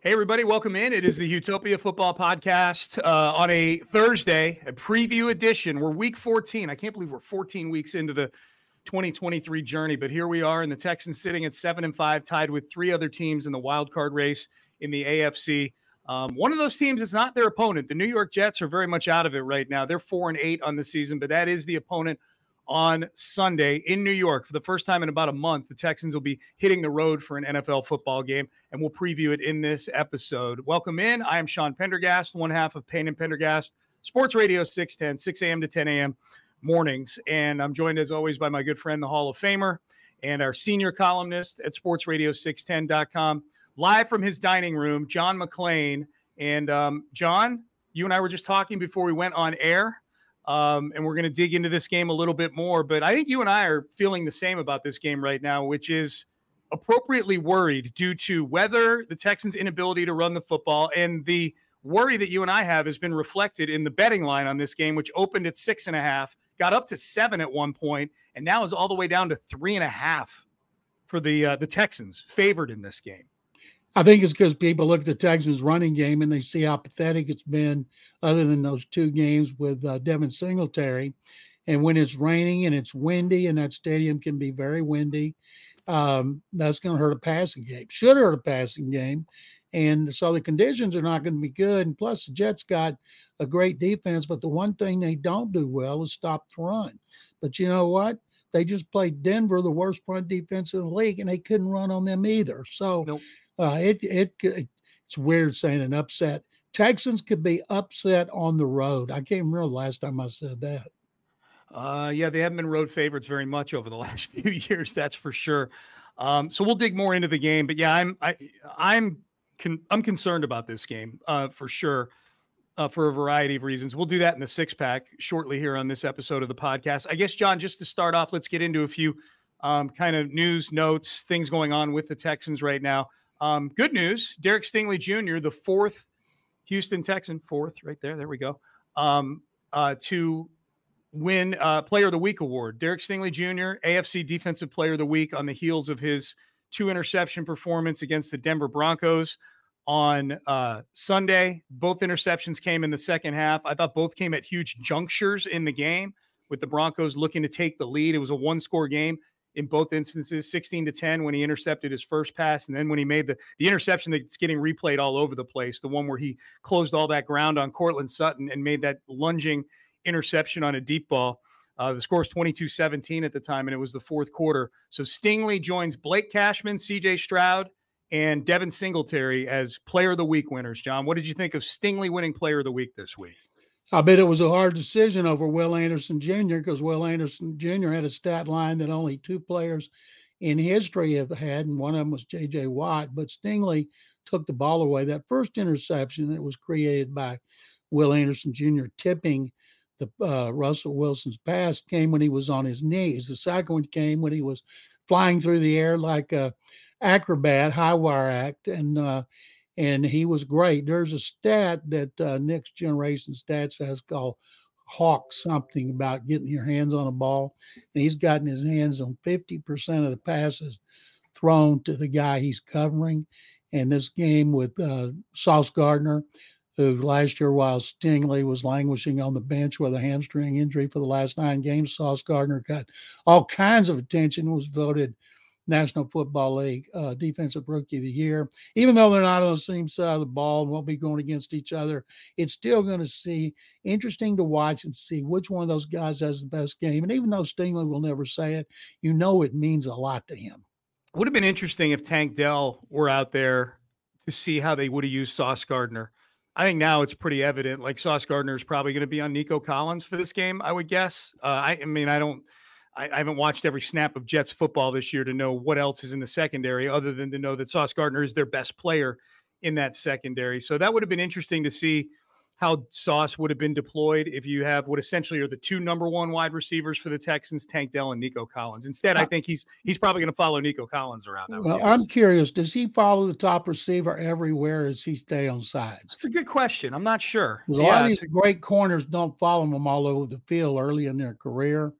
Hey, everybody, welcome in. It is the Houtopia Football Podcast uh, on a Thursday, a preview edition. We're week 14. I can't believe we're 14 weeks into the 2023 journey, but here we are, and the Texans sitting at seven and five, tied with three other teams in the wild card race in the AFC. Um, one of those teams is not their opponent. The New York Jets are very much out of it right now. They're four and eight on the season, but that is the opponent on Sunday in New York. For the first time in about a month, the Texans will be hitting the road for an NFL football game, and we'll preview it in this episode. Welcome in. I am Sean Pendergast, one half of Payne and Pendergast, Sports Radio 610, 6 a.m. to 10 a.m. mornings. And I'm joined, as always, by my good friend, the Hall of Famer, and our senior columnist at sportsradio610.com, live from his dining room, John McClain. And um, John, you and I were just talking before we went on air um, and we're going to dig into this game a little bit more. But I think you and I are feeling the same about this game right now, which is appropriately worried due to whether the Texans' inability to run the football and the worry that you and I have has been reflected in the betting line on this game, which opened at six and a half, got up to seven at one point, and now is all the way down to three and a half for the uh, the Texans favored in this game. I think it's because people look at the Texans' running game and they see how pathetic it's been, other than those two games with uh, Devin Singletary. And when it's raining and it's windy, and that stadium can be very windy, um, that's going to hurt a passing game. Should hurt a passing game. And so the conditions are not going to be good. And plus, the Jets got a great defense, but the one thing they don't do well is stop the run. But you know what? They just played Denver, the worst run defense in the league, and they couldn't run on them either. So nope. Uh, it, it it's weird saying an upset. Texans could be upset on the road. I can't remember last time I said that. Uh, yeah, they haven't been road favorites very much over the last few years. That's for sure. Um, so we'll dig more into the game. But yeah, I'm I, I'm con- I'm concerned about this game uh, for sure. Uh, for a variety of reasons. We'll do that in the six pack shortly here on this episode of the podcast. I guess, John, just to start off, let's get into a few um, kind of news notes, things going on with the Texans right now. Um, good news Derek Stingley Jr., the fourth Houston Texan, fourth right there, there we go, um, uh, to win uh, Player of the Week award. Derek Stingley Jr., AFC Defensive Player of the Week on the heels of his two interception performance against the Denver Broncos on uh, Sunday. Both interceptions came in the second half. I thought both came at huge junctures in the game with the Broncos looking to take the lead. It was a one score game in both instances 16 to 10 when he intercepted his first pass and then when he made the the interception that's getting replayed all over the place the one where he closed all that ground on Courtland Sutton and made that lunging interception on a deep ball. Uh, the score is 22-17 at the time and it was the fourth quarter. So Stingley joins Blake Cashman CJ Stroud and Devin Singletary as player of the week winners. John what did you think of Stingley winning player of the week this week I bet it was a hard decision over Will Anderson Jr. because Will Anderson Jr. had a stat line that only two players in history have had, and one of them was J.J. Watt. But Stingley took the ball away. That first interception that was created by Will Anderson Jr. tipping the uh, Russell Wilson's pass came when he was on his knees. The second one came when he was flying through the air like a acrobat, high wire act, and uh, and he was great. There's a stat that uh, Next Generation Stats has called hawk something about getting your hands on a ball, and he's gotten his hands on 50% of the passes thrown to the guy he's covering. And this game with uh, Sauce Gardner, who last year, while Stingley was languishing on the bench with a hamstring injury for the last nine games, Sauce Gardner got all kinds of attention, was voted – National Football League uh, Defensive Rookie of the Year. Even though they're not on the same side of the ball and won't be going against each other, it's still going to see interesting to watch and see which one of those guys has the best game. And even though Stingley will never say it, you know it means a lot to him. Would have been interesting if Tank Dell were out there to see how they would have used Sauce Gardner. I think now it's pretty evident. Like Sauce Gardner is probably going to be on Nico Collins for this game. I would guess. Uh, I, I mean, I don't. I, I, haven't watched every snap of Jets football this year to know what else is in the secondary, other than to know that Sauce Gardner is their best player in that secondary. So that would have been interesting to see how Sauce would have been deployed if you have what essentially are the two number one wide receivers for the Texans, Tank Dell and Nico Collins. Instead, I think he's he's probably going to follow Nico Collins around. Well, I'm curious. Does he follow the top receiver everywhere? Or does he stay on sides? That's a good question. I'm not sure. A lot of these a- great corners don't follow him all over the field early in their career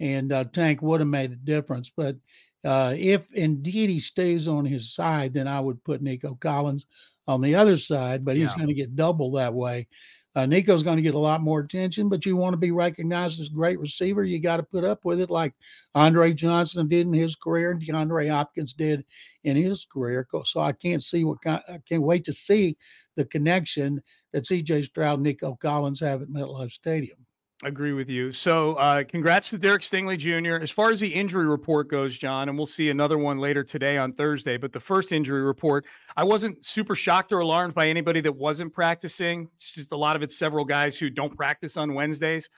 and uh, Tank would have made a difference. But uh, if indeed he stays on his side, then I would put Nico Collins on the other side, but he's yeah. going to get double that way. Uh, Nico's going to get a lot more attention, but you want to be recognized as a great receiver. You got to put up with it like Andre Johnson did in his career and DeAndre Hopkins did in his career. So I can't see what I can't wait to see the connection that CJ Stroud and Nico Collins have at MetLife Stadium. Agree with you. So, uh, congrats to Derek Stingley Jr. As far as the injury report goes, John, and we'll see another one later today on Thursday. But the first injury report, I wasn't super shocked or alarmed by anybody that wasn't practicing. It's just a lot of it's several guys who don't practice on Wednesdays.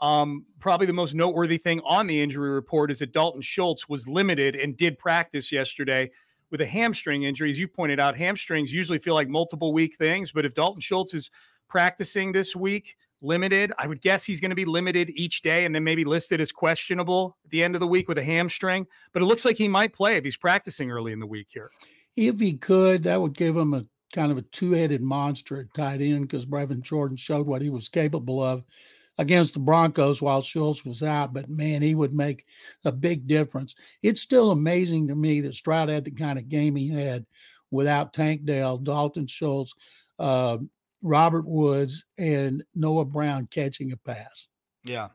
Um, probably the most noteworthy thing on the injury report is that Dalton Schultz was limited and did practice yesterday with a hamstring injury. As you pointed out, hamstrings usually feel like multiple week things, but if Dalton Schultz is practicing this week, limited. I would guess he's going to be limited each day and then maybe listed as questionable at the end of the week with a hamstring. But it looks like he might play if he's practicing early in the week here. If he could, that would give him a kind of a two headed monster at tight end because Brevin Jordan showed what he was capable of against the Broncos while Schultz was out. But man, he would make a big difference. It's still amazing to me that Stroud had the kind of game he had without Tank Dell, Dalton Schultz, uh, Robert Woods and Noah Brown catching a pass. Yeah.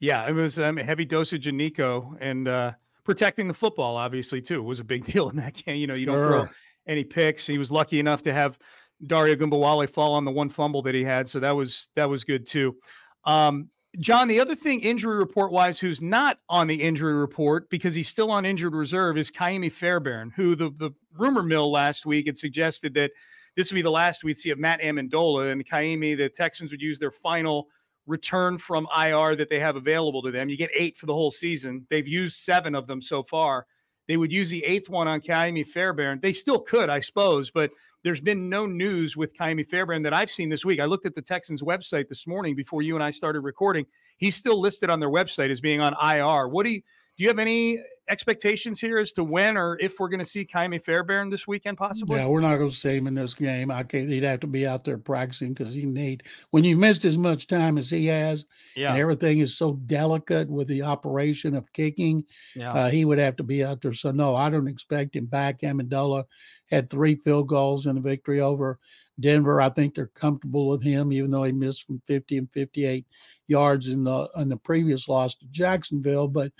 Yeah. It was um, a heavy dosage of Nico and uh, protecting the football, obviously, too, was a big deal in that game. You know, you don't sure. throw any picks. He was lucky enough to have Dare Ogunbowale fall on the one fumble that he had. So that was that was good too. Um, John, the other thing injury report wise, who's not on the injury report because he's still on injured reserve is Ka'imi Fairbairn, who the, the rumor mill last week had suggested that this would be the last we'd see of Matt Ammendola and Ka'imi. The Texans would use their final return from IR that they have available to them. You get eight for the whole season. They've used seven of them so far. They would use the eighth one on Ka'imi Fairbairn. They still could, I suppose, but there's been no news with Ka'imi Fairbairn that I've seen this week. I looked at the Texans website this morning before you and I started recording. He's still listed on their website as being on IR. What do you do you have any expectations here as to when or if we're going to see Ka'imi Fairbairn this weekend, possibly? Yeah, we're not going to see him in this game. I can't. He'd have to be out there practicing because he need when you missed as much time as he has, yeah. and everything is so delicate with the operation of kicking. Yeah, uh, he would have to be out there. So no, I don't expect him back. Ammendola had three field goals in a victory over Denver. I think they're comfortable with him, even though he missed from 50 and 58 yards in the in the previous loss to Jacksonville. But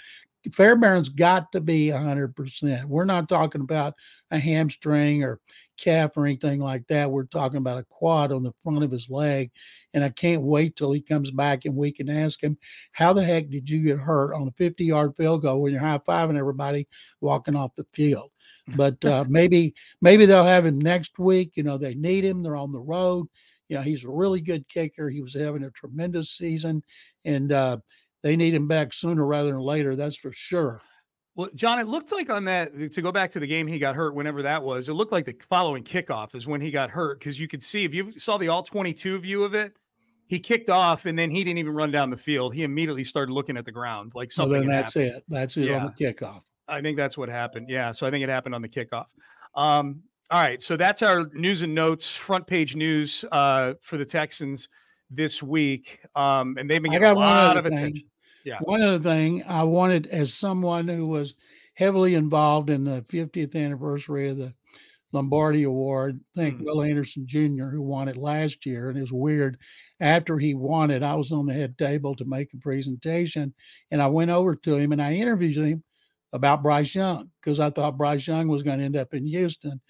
Fairbairn's got to be 100%. We're not talking about a hamstring or calf or anything like that. We're talking about a quad on the front of his leg. And I can't wait till he comes back and we can ask him, How the heck did you get hurt on a 50 yard field goal when you're high fiving everybody walking off the field? But uh, maybe, maybe they'll have him next week. You know, they need him, they're on the road. You know, he's a really good kicker. He was having a tremendous season. And, uh, they need him back sooner rather than later. That's for sure. Well, John, it looked like on that to go back to the game he got hurt, whenever that was. It looked like the following kickoff is when he got hurt because you could see if you saw the all twenty-two view of it, he kicked off and then he didn't even run down the field. He immediately started looking at the ground like something. Well, then that's happened. it. That's it Yeah. on the kickoff. I think that's what happened. Yeah. So I think it happened on the kickoff. Um, all right. So that's our news and notes, front page news uh, for the Texans this week. Um, and they've been getting a lot of thing. attention. Yeah. One other thing I wanted, as someone who was heavily involved in the 50th anniversary of the Lombardi Award, thank Mm. Will Anderson Jr., who won it last year. And it's weird. After he won it, I was on the head table to make a presentation, and I went over to him and I interviewed him about Bryce Young because I thought Bryce Young was going to end up in Houston,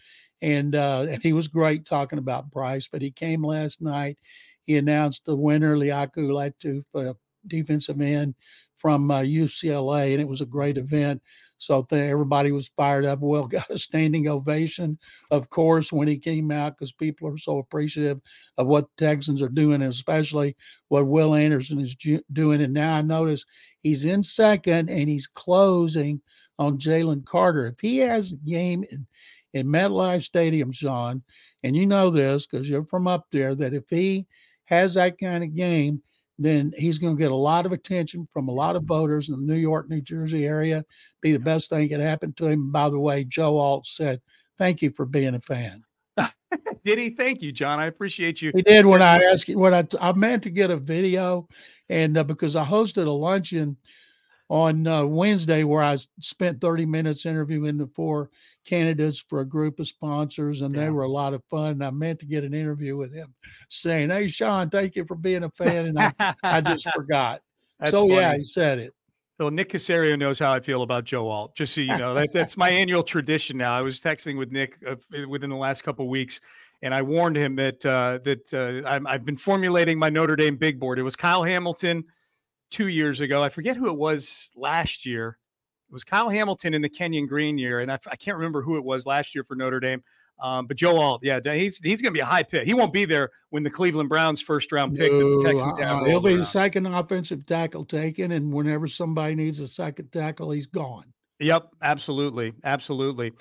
and uh, and he was great talking about Bryce. But he came last night. He announced the winner, Laiatu Latu, defensive end from uh, UCLA, and it was a great event. So everybody was fired up. Will got a standing ovation, of course, when he came out because people are so appreciative of what Texans are doing, especially what Will Anderson is ju- doing. And now I notice he's in second and he's closing on Jalen Carter. If he has a game in, in MetLife Stadium, Sean, and you know this because you're from up there, that if he has that kind of game, then he's going to get a lot of attention from a lot of voters in the New York, New Jersey area. Be the best thing that could happen to him. By the way, Joe Alt said, "Thank you for being a fan." Did he? Thank you, John. I appreciate you. He did when I asked when I I meant to get a video, and uh, because I hosted a luncheon on uh, Wednesday I spent 30 minutes interviewing the four candidates for a group of sponsors, and Yeah. they were a lot of fun. And I meant to get an interview with him, saying, "Hey, Sean, thank you for being a fan," and I, I just forgot. That's so yeah, he said it. Well, Nick Caserio knows how I feel about Joe Alt. Just so you know, that, that's my annual tradition now. I was texting with Nick uh, within the last couple weeks, and I warned him that uh, that uh, I'm, I've been formulating my Notre Dame big board. It was Kyle Hamilton two years ago. I forget who it was last year. It was Kyle Hamilton in the Kenyon Green year, and I can't remember who it was last year for Notre Dame. Um, but Joe Alt, yeah, he's he's going to be a high pick. He won't be there when the Cleveland Browns first round pick that the No, Texans have. uh-uh. He'll be the second offensive tackle taken, and whenever somebody needs a second tackle, he's gone. Yep, absolutely, absolutely.